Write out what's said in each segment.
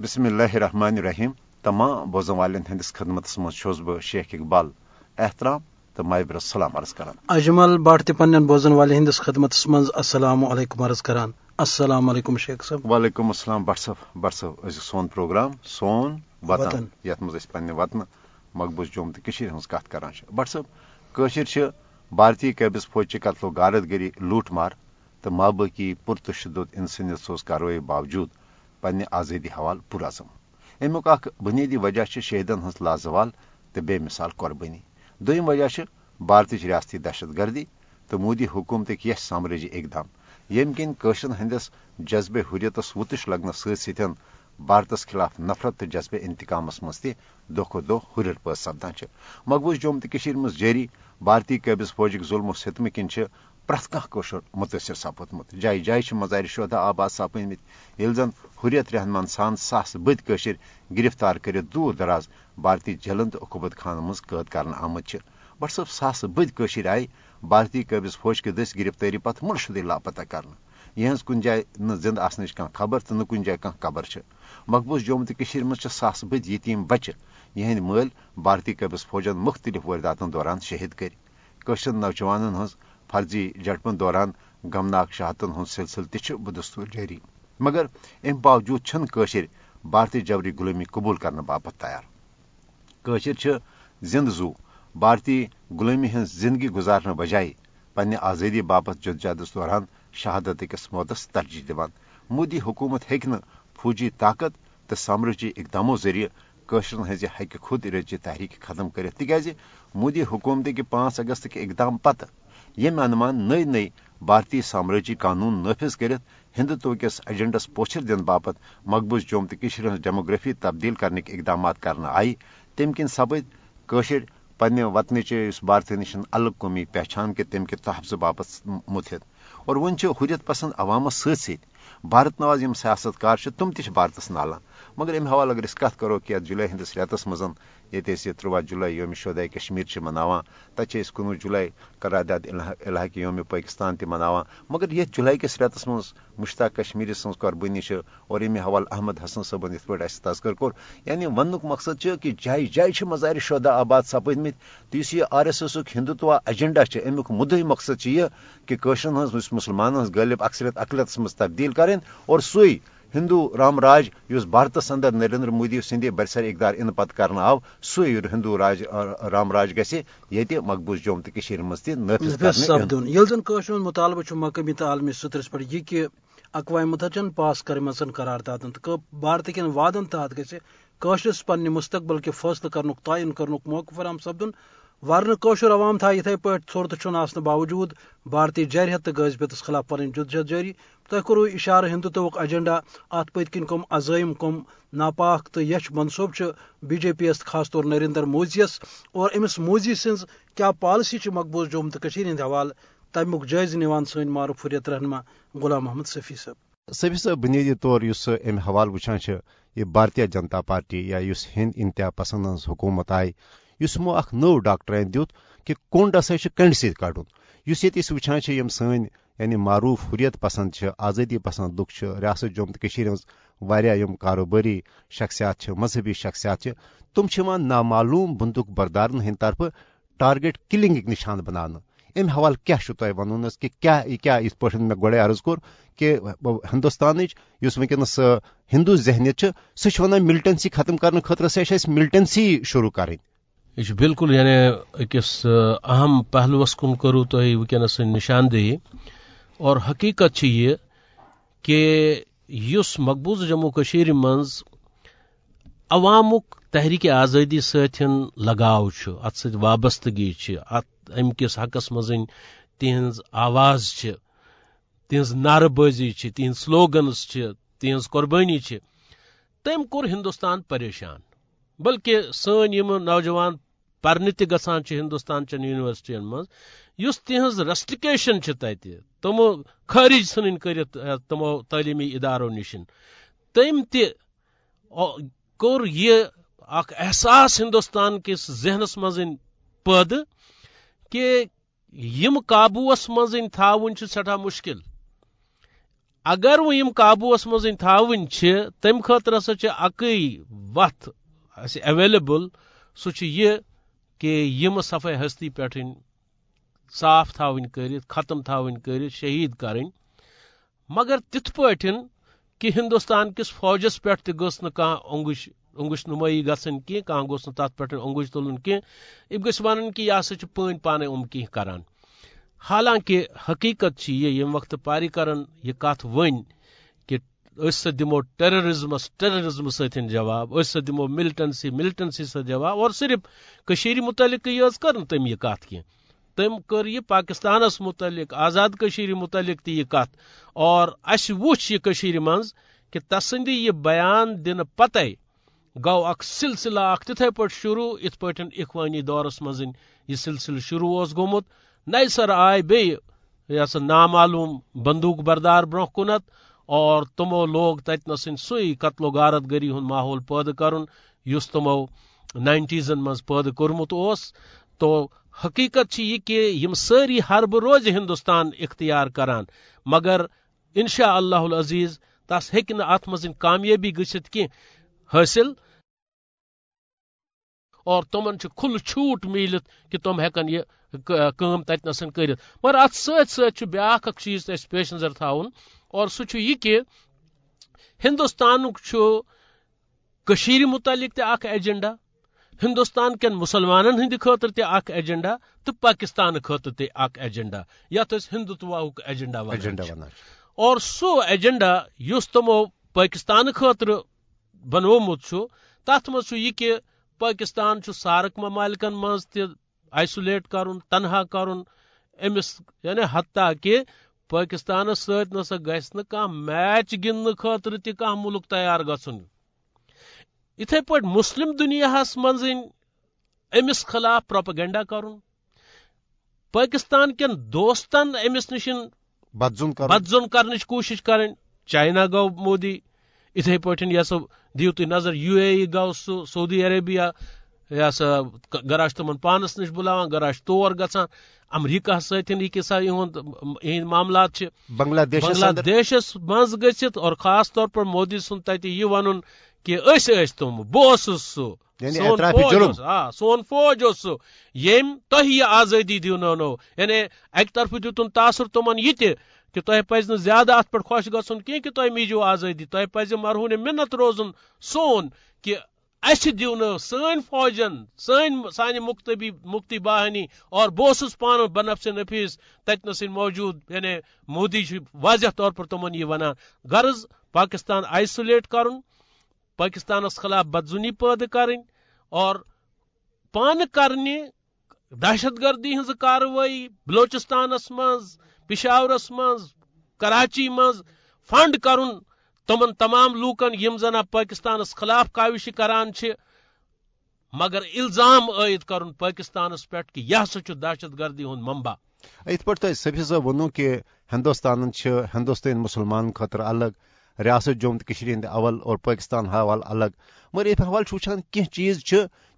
بسم اللہ الرحمن الرحیم تمام بوزن والن ہندس خدمت مز بہ شیخ اقبال احترام تو مابر السلام عرض کران اجمل بٹ تہ پنن بوزن والے ہندس خدمت مز السلام علیکم عرض کران السلام علیکم شیخ صاحب وعلیکم السلام بٹ صاحب بٹ صاحب سون پروگرام سون وطن وطن. یتھ مز أسۍ پننہِ وطنہ مقبوض جوم تو کشیر ہنز کت کران چھِ. بٹ صاحب کٲشِر چھِ بھارتی قٲبض فوج چہِ قتل و غارت گری لوٗٹ مار تہٕ مابقی پرتشدد انسٲنیت سوز کاروٲیی باوجوٗد پننہِ آزٲدی حوالہٕ پُرعزم امیُک اکھ بُنیٲدی وجہ شہیدن ہٕنز لازوال تہٕ بے مثال قۄربٲنی دوٚیِم وجہ چھِ بھارتٕچ ریاستی دہشت گردی تہٕ مودی حکوٗمتٕکۍ یش سامرٲجی اقدام۔ ییٚمہِ کِنۍ کٲشرٮ۪ن ہٕنٛدِس جذبے حریتس وُتٕش لگنہٕ سۭتۍ سۭتۍ بھارتس خلاف نفرت تہٕ جذبے انتقامس منٛز تہِ دۄہ کھۄتہٕ دۄہ ہُریر سپدان مقبوض جوم تہٕ کٔشیٖر بھارتی قٲبض فوجٕکۍ ظُلم و ستمہٕ کِنۍ چھِ پرٛٮ۪تھ کانٛہہ کٲشُر مُتٲثر سپُدمُت جایہِ جایہِ چھِ مزارِ آباد سپٕدمٕتۍ ییٚلہِ زن حریت رحمان سان ساسہٕ بٔدۍ کٲشِر گرفتار کٔرِتھ دوٗر دراز بھارتی جلن تہٕ عقوبت خانن منٛز قٲد کرنہٕ آمٕتۍ چھِ۔ بٹ صٲب ساسہٕ بٔدۍ کٲشِر آیہِ بھارتی قٲبض فوج کہِ دٔسۍ گرفتٲری پتہٕ مُرشدٕے لاپتہ کرنہٕ۔ یِہنٛز کُنہِ جایہِ نہٕ زِندٕ آسنٕچ کانٛہہ خبر تہٕ نہٕ کُنہِ جایہِ کانٛہہ قبر چھِ۔ مقبوض جوم تہٕ کٔشیٖر منٛز چھِ ساسہٕ بٔدۍ یتیٖم بچہِ۔ مٲلۍ بھارتی قٲبض فوجن مُختٔلِف وٲرۍداتن دوران شہید کٔرۍ۔ کٲشرٮ۪ن نوجوانن ہٕنٛز فرضی جڑپن دوران غمناک شہادتن ہُنٛد سلسلہٕ تہِ چھُ بدستور جٲری مگر امہِ باوجوٗد چھِنہٕ کٲشِر بھارتی جبری غلٲمی قبوٗل کرنہٕ باپتھ تیار۔ کٲشِر چھِ زِندٕ زوٗ بھارتی غلٲمی ہٕنٛز زندگی گُزارنہٕ بجایہِ پننہِ آزٲدی باپتھ جدجہدس دوران شہادت أکِس موتس ترجیح دِوان۔ مودی حکوٗمت ہیٚکہِ فوجی طاقت تہٕ سامرٲجی اقدامو ذٔریعہٕ کٲشرٮ۪ن ہٕنٛزِ حقہِ خود ارادچہِ تحریٖک ختم کٔرِتھ، تِکیازِ مودی حکوٗمتٕکہِ پانٛژھ اگستٕکہِ اقدام پتہٕ ییٚمہِ انمان نٔے نٔے بھارتی سامرٲجی قانوٗن نٲفِظ کٔرِتھ ہندوتو کِس ایجنڈس پوچھر دِنہٕ باپتھ مقبوض جوم تہٕ کٔشیٖر ہٕنٛز ڈیموگرافی تبدیل کرنٕکۍ اقدامات کرنہٕ آیہِ تمہِ کِنۍ سپٕدۍ کٲشِر پننہِ وطنٕچہِ یُس بھارتی نِش الگ قومی پہچان کہِ تمہِ کہِ تحفظہٕ باپتھ مُتحد اور وۄنۍ چھِ حریت پسنٛد عوامس سۭتۍ سۭتۍ، بھارت نواز یِم سیاست کار چھِ، تِم بھارتس نالان۔ مگر امہِ حوالہٕ اگر أسۍ کرو کہِ یتھ جُلاے ہٕنٛدِس رٮ۪تس منٛز ییٚتہِ أسۍ یہِ ترٛوواہ جُلاے یومہِ شوداے کشمیٖر چھِ مناوان، تتہِ قرارداد الحاقی یومہِ پٲکستان تہِ مناوان۔ مگر یتھ جُلاے کِس رٮ۪تس منٛز مشتاق کشمیٖری سٕنٛز قۄربٲنی چھِ اور امہِ حوالہٕ احمد حسن صٲبن یِتھ پٲٹھۍ اسہِ تذکر کوٚر یعنی وننُک مقصد چھُ کہِ جایہِ جایہِ چھِ آباد سپٕدمٕتۍ۔ تہٕ یُس آر ایس ایسُک ہندوتوا ایجنڈا چھُ، امیُک مُدعی مقصد چھُ یہِ کہِ کٲشرٮ۪ن اکثریت اقلیتس منٛز تبدیل کرٕنۍ اور سُے ہندو رام راج یُس بھارتس اندر نریندر مودی سٕنٛدِ برسر اقدار اِنہٕ پتہٕ کرنہٕ آو سُے ہندو راج رام راج گژھِ ییٚتہِ مقبوض جوم کٲشُر ہُنٛد مُطالبہٕ چھُ مقٲمی تہٕ عالمی سطرس پٮ۪ٹھ یہِ کہِ اقوام متحدن پاس کٔرمٕژن قراردادن تہٕ بھارتہٕ کٮ۪ن وادن تحت گژھِ کٲشرس پننہِ مستقبل کہِ فٲصلہٕ کرنُک تعین کرنُک موقعہٕ فراہم سپدُن ورنہٕ کٲشُر عوام تھایہِ یِتھے پٲٹھۍ ژھوٚر تہٕ چھُنہٕ آسنہٕ باوجوٗد، بھارتی جرحیت تہٕ غٲزبیتس خلاف پنٕنۍ جدجہد جٲری تۄہہِ کوٚروٕ اِشارٕ ہندوتوُک ایجنڈا اتھ پٔتۍ کِنۍ کٕم عزٲیِم کٕم ناپاک تہٕ یچھ منصوٗبہٕ چھِ بی جے پی یس، خاص طور نریندر مودی یس۔ اور أمِس مودی سٕنٛز کیاہ پالسی چھِ مقبوض جوم تہٕ کٔشیٖر ہٕنٛدۍ حوالہٕ، تمیُک جٲیزٕ نِوان معروف حریت رہنما غلام محمد صفی صٲب۔ صفی صٲب، بُنیٲدی طور یُس امہِ حوالہٕ وٕچھان چھِ بھارتیہ جنتا پارٹی یا یُس ہند انتہا پسند ہٕنٛز حکوٗمت آیہِ یُس یِمو اکھ نٔو ڈاکٹرین دیُت کہِ کوٚنڈ ہسا چھُ کنڈِ سۭتۍ کڑُن۔ یُس ییٚتہِ أسۍ وٕچھان چھِ یِم سٲنۍ یعنی معروٗف حریت پسنٛد چھِ، آزٲدی پسنٛد لُکھ چھِ، ریاست جوم تہٕ کٔشیٖر واریاہ یِم کاروبٲری شخصیات چھِ، مذہبی شخصیات چھِ، تِم چھِ یِوان نامعلوٗم بردارن ہٕنٛدِ طرفہٕ ٹارگیٹ کِلنگٕکۍ نِشانہٕ بناونہٕ۔ امہِ حوالہٕ کیاہ چھُ تۄہہِ ونُن حظ کہِ کیاہ، یہِ کیاہ یِتھ پٲٹھۍ مےٚ عرض کوٚر کہِ ہندوستانٕچ یُس وٕنکیٚنس ہندوٗ ذہنیت چھِ، سُہ چھُ ونان ملٹنسی ختم کرنہٕ خٲطرٕ ہسا چھِ اَسہِ ملٹنسی شروٗع کرٕنۍ۔ یہ بالکل یعنی أکِس اہم پہلوس کُن کوٚروٕ تۄہہِ وٕنکیٚنس نِشاندہی اور حقیٖقت چھِ یہِ کہِ یُس مقبوض جموں کٔشیٖرِ منٛز عوامُک تحریٖکہِ آزٲدی سۭتۍ لگاو چھُ اتھ سۭتۍ وابستگی چھِ۔ اتھ حقس منٛز تِہنٛز آواز چھِ، تہنٛز نعرٕ بٲزی سلوگنز چھِ، تِہنٛز قۄربٲنی چھِ۔ تٔمۍ کوٚر ہندوستان پریشان، بلکہِ سٲنۍ یِم نوجوان پرنہِ تہِ گژھان چھِ ہندوستان چٮ۪ن یونیورسٹین منٛز۔ یُس تِہنٛز ریسٹرکیشن چھِ تتہِ، تِمو خٲرج ژھٕنٕنۍ کٔرِتھ تِمو تعلیٖمی ادارو نِش۔ تٔمۍ تہِ کوٚر یہِ اکھ احساس ہندوستان کِس ذہنس منٛز پٲدٕ کہِ یِم قابوٗوس منٛز تھاوٕنۍ چھِ سٮ۪ٹھاہ مُشکِل۔ اگر یم قابوس مزن تھاون تم خاطر ہسا اکی وت اویلیبل سہ یہ کہ یم صفائی ہستی پہ صاف تھاون کرت ختم تھاون کرت شہید کریں مگر تت پا کہ ہندوستان کس فوجس پہ گھس نا اونگش اونگش نمائی گھن کی کان گوس تر پہ اونگش تلن کی یہ گھس ون کہ یہ ہسا پانی پانے ام کی کران۔ حالانکہ حقیقت چھ یہ یم وقت پاری کرن یہ کت ون کہ اس دمو ٹیررزمس ٹیررزم ستن جواب اس دمو ملٹنسی ملٹنسی ست جواب، اور صرف کشیر متعلق یہ کر تم یہ کت کی تم کر یہ پاکستانس متعلق، آزاد کشیر متعلق تہ یہ کت اور اس وچ یہ کشیر منز کہ تسندی یہ بیان دن پتہ گو اخ سلسلہ اخ تتھے پٹ شروع، ات پٹ اخوانی دورس مزن یہ سلسلہ شروع اس گومت۔ نئی سر آئے بیہ سا نامعلوم بندوق بردار برہ کنت۔ اور تمو لوگ تت نسن سی قتل و غارت گری ہند ماحول پید کرن، یس تمو نائنٹیزن مز پید کورمت اس تو حقیقت یہ کہ یم ساری حرب روز ہندوستان اختیار کران۔ مگر انشاء اللہ العزیز تس ہیک ات مز کامیابی گھت کی حاصل؟ اور تمن کھل چھوٹ ملت کہ تم ہیکن یہ کام تتنسن کرت مگر ات ست ست بیاکھ اک چیز اس پیش نظر تھاون۔ اور سہ یہ کہ ہندوستانک کشیر متعلق تہ اخ ایجنڈا ہندوستان کن مسلمانن ہند خاطر تہ اخ ایجنڈا تو پاکستان خاطر تہ اخ ایجنڈا یت ہندوتوا ایجنڈا اور سو ایجنڈا یس تمو پاکستان خاطر بنومت تت مز یہ کہ پاکستان سارک ممالکن مز تائسولیٹ کرن تنہا کرن امس یعنی حتیٰ کہ پاکستان ست نسا گھس میچ گندن خاطر تہ ملک تیار گھن اتھے پہ مسلم دنیا مز امس خلاف پروپگنڈا کرن پاکستان کن دوستن امس نش بدزن کرنچ کوشش کریں چائنا گو مودی اتھے پہ یہ سا دیو تھی نظر یو اے ای گو سہ سعودی عربیہ یہ سا گراش تمن پانس نش بلاوان گراش تور گژھان۔ امریکہ ستن یہ کسا یہ معاملات بنگلہ دیش بنگلہ دیشس مز گژھت اور خاص طور پر مودی سن تتہ یہ ون کہ اس اس تم بہ سہ۔ سون فوج سہ۔ یم تہ یہ آزادی دونو یعنی اکہ طرف دتن تاثر تمن یہ کہ تہ پز زیادہ ات پہ خوش گھن کہ تہ میجو آزادی تہ پز مرہون منت روزن سون کہ اس دیو سن فوجن سن سانہ مکتبی، مکتی باہنی اور بہس پان بنفس نفیس تتنس موجود یعنی مودی واضح طور پر تمن یہ ونان، غرض پاکستان آئسولیٹ کرن، پاکستانس خلاف بدزنی پید کریں اور پان کرنے دہشت گردی ہز کاروی بلوچستانس مز پشاورس مز کراچی مز فنڈ کرن تمن تمام لوکن یم زن پاکستانس خلاف کاوش کران مگر الزام عائد کرن پاکستانس پہ کہ یہ سا دہشت گردی ہند ممبا ات پہ سبھی صاحب ونو کہ ہندوستان ہندوستان مسلمان خاطر الگ، ریاست جوم تو ہند اول اور پاکستان حوالہ الگ۔ مگر یہ حوالہ وچان کی چیز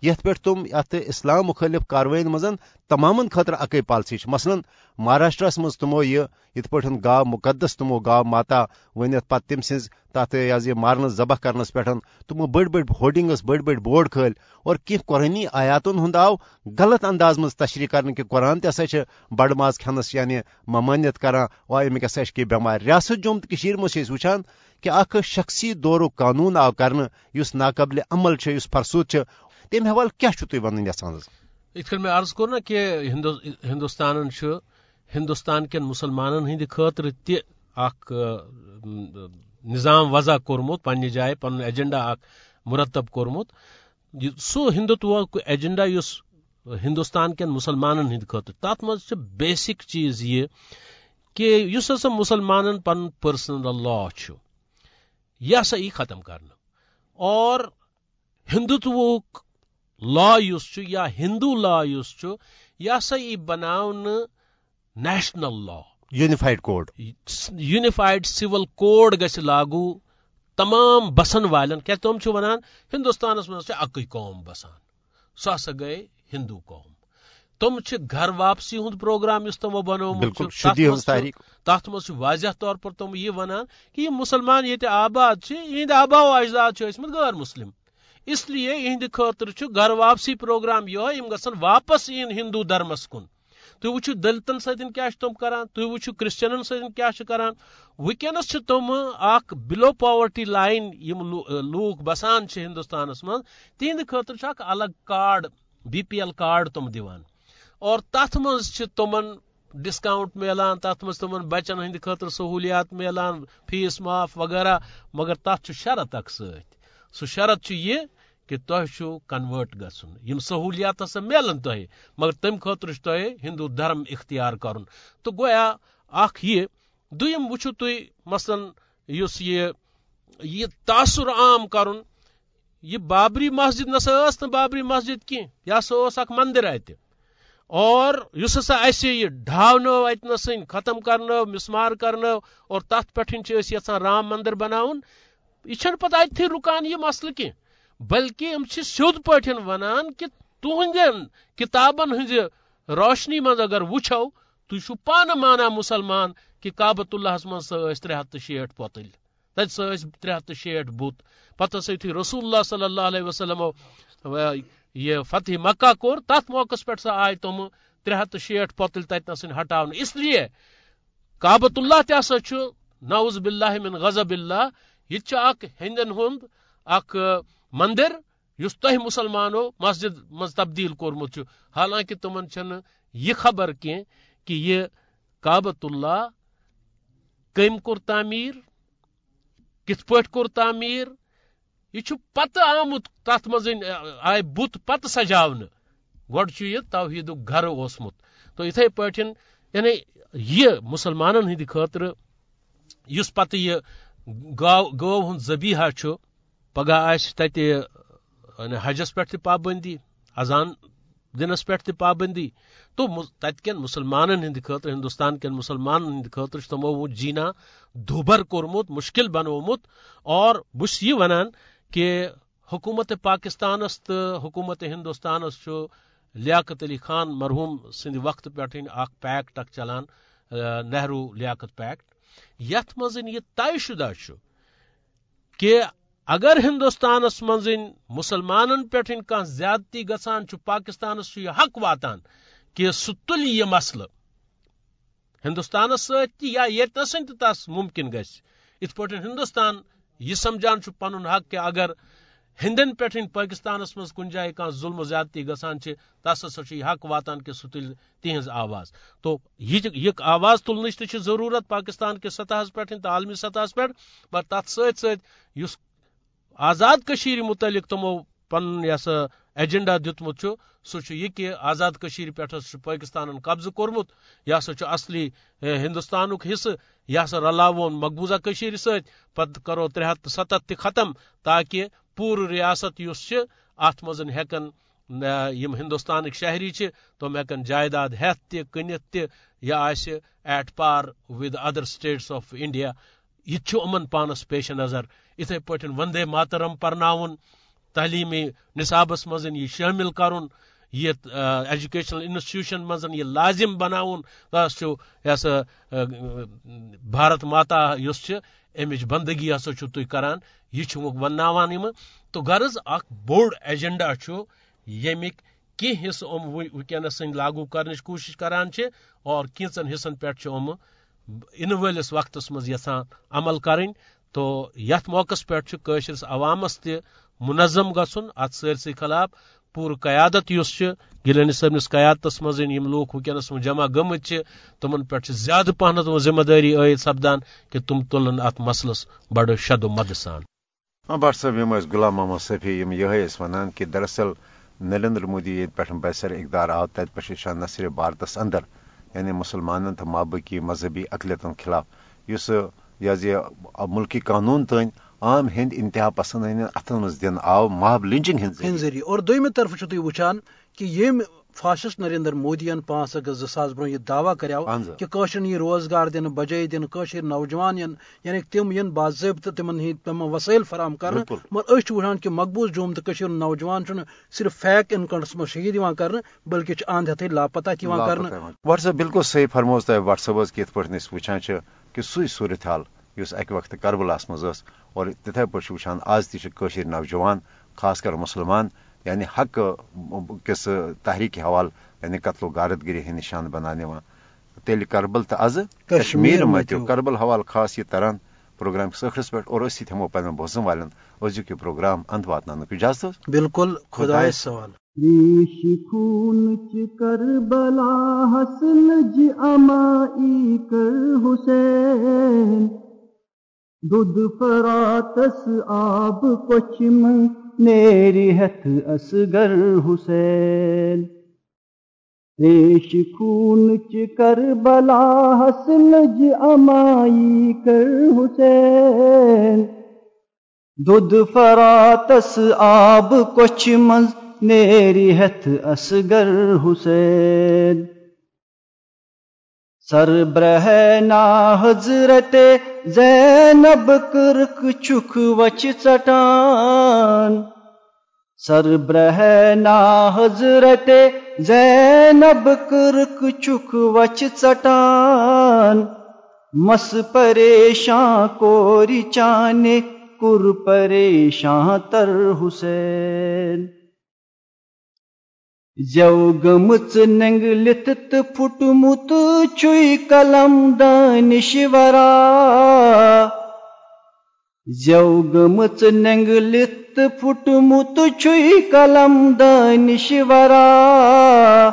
یت پہ تم ات اسلام مخالف کاروائن مزن تمام خاطر اکے پالسی مثلا مہاراشٹرس مز تمو یہ یت پہ مقدس تمو گا ماتا ونت پتہ تم سز تات یہ مارنس ذبح کرنس پہ تمو بڑ بڑ ہولڈنگس بڑ بڑ بورڈ کھل اور کی قرآنی آیاتن ہند آو غلط انداز مز تشریح کرنے کہ قرآن تہ ہسا بڑ ماز کھنس یعنی ممانیت کران۔ و امیک ہسا کی بٮ۪مارِ۔ ریاست جوم تو مز وچان کہ اخ شخصی دور قانون آو کرنے اس ناقبل عمل چھ اس فرسود چھ تم حوالہ کیا تھی ون یسان ات میں عرض کور نا کہ ہندوستان ہندوستان کن مسلمان ہند خاطر تہ اخ نظام وضع کورمت پنہ جائے پن ایجنڈا اخ مرتب کورمت۔ سو ہندوتوا ایجنڈا اس ہندوستان کن مسلمان ہند خاطر تر مز بیسک چیز یہ کہ اس ہسا مسلمان پن پرسنل لا یہ سا یہ ختم کرنا۔ اور ہندوتوک لا اس یا ہندو لا اس یہ سا یہ بناون national law. Unified code. Unified civil code گھ لاگو تمام بسن والن کیا تم ونان ہندوستانس مز اکی قوم بسان۔ سہ ہسا گئے ہندو قوم۔ تم گھر واپسی ہند پروگرام اس تمو بنومت تر مز واضح طور پر تم یہ ونان کہ یہ مسلمان یہ آباد یہ آبا و اجداد غیر مسلم۔ اس لیے یہ خاطر گھر واپسی پروگرام یہ گھن واپس این ہندو دھرمس کن۔ تھی وچو دلتن ستن کیا تم کران تھی وچو کرسچنن ستن کیا کران۔ ونکس تم اخ بلو پاورٹی لائن یم لوک بسان ہندوستانس من تہند خاطر الگ card B P L card تم دیوان اور تر مز تمن ڈسکاؤنٹ ملان تر مز تمن بچن ہند خاطر سہولیات ملان فیس معاف وغیرہ، مگر تر شرط اخ ست سہ شرط یہ کہ تہ کنورٹ گھن یم سہولیات ہسا ملن تہ مگر تم خاطر تہ ہندو دھرم اختیار کرن۔ تو گویا اخ یہ دم وچھو تھی مثلاً اس یہ یہ تاثر عام کرن، یہ بابری مسجد نسا نا بابری مسجد کی یہ سا اخ مندر ات اور اس ہسا اس یہ ڈھاونو ات نسن ختم کرنو مسمار کرنو اور تت پہ یژھان رام مندر بناون، یہ پتہ اتھی رکان یہ مسئلہ کی بلکہ ہم سیود پہ ونان کہ تہندین کتابن ہز روشنی من اگر وچھو تھی پانہ مانا مسلمان کہ کابت اللہ من سس ترے ہتھ پوتل تت سس ترے ہتھ شیٹ بت، پتہ رسول اللہ صلی اللہ علیہ وسلم یہ فتح مکہ کور تت موقع پہ سا آئے تم ترے ہتھ شیٹ پوتل تت نسن ہٹا اس لیے کابت اللہ تسا نوز باللہ من غضب اللہ یہ اخ ہندن ہند اخ مندر اس تہ مسلمانو مسجد مز تبدیل کورمت حالانکہ تمن چھ یہ خبر کی کہ یہ کابت اللہ کم کور تعمیر کت پہ کور تعمیر یہ پتہ آمت تت مز آئے بت پتہ سجاون گوڑ یہ توحید گھر اوسمت۔ تو اتھے پہ یعنی یہ مسلمانن ہند خاطر اس پتہ یہ گو ہند زبیحہ پگہ تت یعنی حجس پہ پابندی، اذان دنس پہ پابندی۔ تو تت کن مسلمان ہند خاطر ہندوستان کن مسلمان ہند خاطر تمو جینا دبر کورمت، مشکل بنومت اور بس یہ ونان کہ حکومت پاکستانس تو حکومت ہندوستانس لیاقت علی خان مرحوم سند وقت پہ اخ پیکٹ اخ چلان نہرو لیاقت پیکٹ۔ یت مزن یہ طے شدہ کہ اگر ہندوستانس من مسلمان پہ زیادتی گسان پاکستانس یہ حق واتان کہ سہ تل یہ مسئلہ ہندوستانس ست یا یتنسن تس ممکن گھ ات پہ ہندوستان یہ سمجھان پن حق کہ اگر ہندن پہ پاکستانس مز کن جائے کھانا ظلم و زیادتی گسان تس ہسا یہ حق واتان کہ سہ تل تہذ آواز۔ تو یہ آواز تلنچ تہ ضرورت پاکستان کے سطح پہ تو عالمی سطح پہ پر تر ست ست آزاد کشیر متعلق تمو پن یہ سا ایجنڈا دتمت سہ یہ کہ آزاد کشیر پہ پاکستان قبضہ کورمت یہ سا اصلی ہندوستان حصہ یہ سا رلاون مقبوضہ کشیر ست پتہ کرو ترے ہتھ ستھ تہ ختم، تاکہ پور ریاست اس ات مز ہیکن یم ہندوستان شہری تم ہیکن جائیداد ہیت تہ کنت تہ، یا آسہ at par with other states of India, یہ امن پانس پیش نظر۔ اتھے پہ وندے ماترم پرناون تعلیمی نصابس مز یہ شامل کرن، یہ ایجوکیشنل انسٹیٹیوشن مز یہ لازم بناون۔ تس یہ سا بھارت ماتا اس امچ بندگی ہسا تھی کران، یہ وناوان تو غرض اخ بوڑ ایجنڈا یمیک کی حصہ ام ونکس لاگو کرنے کوشش کران اور کینچن حصن پہ ام ان ولس وقت مز یھان عمل کریں تو یت موقع پہ قشرس عوامس تہ منظم گھن ات سرسی خلاف پور قیادت اس گلانی صبنس قیادت مز یعنی لوگ ونکس جمع گمت تمن پہ زیادہ پہنت ذمہ داری عائد سپدان کہ تم تلن ات مسلس بڑ شد و مد سان۔ بٹ صاحب یم غلام محمد صفی یہ ونان کہ دراصل نریندر مودی یت پہ بسر اقدار آو تت پہ نہ صرف بھارتس اندر یعنی مسلمان تو مابقی مذہبی اقلیتن خلاف۔ اس یہ ملکی قانون تین عام ہند انتہا پسند اتن مز دن آو ماب لنچنگ ہند ذریعہ اور دویمہ طرف تھی وچان کہ یم فاشسٹ نریندر مودین پانچ اگست زٕ ساس برونٛہہ یہِ دعویٰ کریو حظ۔ کہ کٲشرٮ۪ن یی روزگار دِنہٕ بجٲے دِنہٕ کٲشِر نوجوان ین یعنی تِم ین باضٲبطہٕ تِمن ہٕنٛدۍ تِمن وسٲیل فراہم بالکل۔ مگر أسۍ چھِ وٕچھان کہ مقبوض جوم تہٕ کٔشیٖر ہُنٛد نوجوان چھُنہٕ صرف فیک انکاؤنٹس منٛز شہید یِوان کرنہٕ بلکہ چھِ اند ہٮ۪تھٕے لاپتہ تہِ یِوان کرنہٕ واٹس ایپ بالکل صحیح فرموز تۄہہِ واٹس ایپس کِتھ پٲٹھۍ أسۍ وٕچھان چھِ کہِ سُے صوٗرت یُس اَکہِ وقتہٕ کربلاہس منٛز ٲس اور تِتھے چھِ وٕچھان آز کٲشِر نوجوان خاص کر مُسلمان یعنی حق کِس تحریٖکی حوالہٕ یعنی قتل و غارت گری ہٕنٛدۍ نِشان بناونہٕ یِوان۔ تیٚلہِ کربل تہٕ آزٕ کشمیٖر متیو۔ کربل حوالہٕ خاص یہِ تران پروگرام کِس ٲخرس پٮ۪ٹھ اور أسۍ ہٮ۪مو پنٕنٮ۪ن بوزن والٮ۪ن أزیُک یہِ پروگرام اند واتناونُک اجازت۔ بالکل خۄدایس سوال۔ ریش خون چ کربلا حسن جی امائی کر حسین۔ دودھ فراتس آب کوچم نیری ہتھ اصغر حسین۔ ریش خون چ کربلا حسن جی امائی کر حسین۔ دودھ فراتس آب کوچ منز نیری ہتھ اصغر حسین۔ سربرہ نا حضرت زینب کرک چک وچ ژٹان سربرہ نا حضرت زینب کرک چک وچ ژٹان مس پریشاں کوری چانے، کر پریشاں تر حسین۔ زو گمت ننگلت تو پھٹمت چوئی قلم دانش ورا زو گمت ننگلت پھٹمت چوئی قلم دانش ورا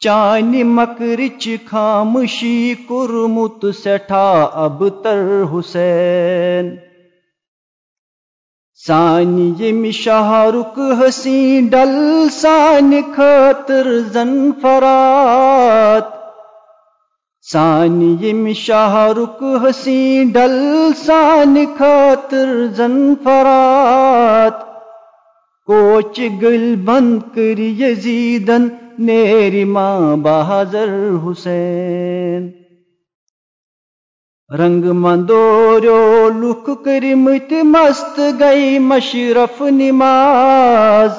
چانہ مکرچ خاموشی کورمت سٹھا ابتر حسین۔ سان شاہ رخ حسین ڈل سان خاطر زن فرات۔ سان شاہ رخ حسین ڈل سان خاطر زن فرات۔ کوچ گل بند کر یزیدن نیری ماں بہادر حسین۔ رنگ مندوریو لکھ کرمت مست گئی مشرف نماز۔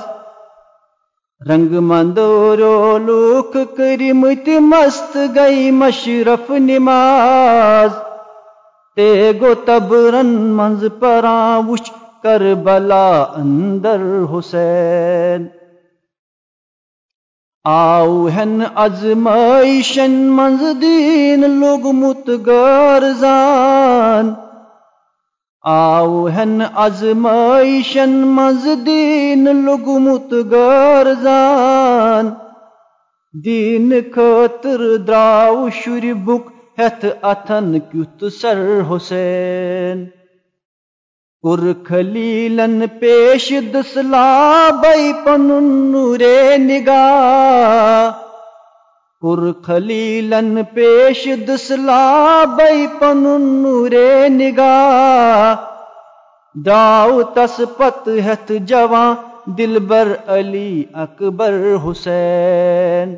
رنگ مندوریو لکھ کرمت مست گئی مشرف نماز۔ تے گو تبرن منز پران وچ کربلا اندر حسین۔ آو ہن ازمائشن منز دین لوگ مت گارزان آو ہن ازمائشن منز دین لوگ مت دین خاطر دراو شر بک ہتھ اتھن کیت سر حسین۔ خلیلن پیش دسلا بئی پنن نورے نگاہ کور خلیلن پیش دسلا بئی پنن نورے نگاہ داو تس پت ہتھ جوان دلبر علی اکبر حسین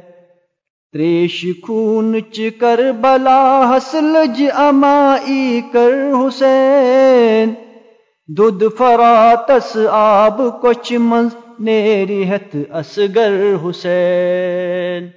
تریش خون چ کربلا حسلج امائی کر حسین دودھ فراتس آب کوچ منز نیری ہت اسگر حسین۔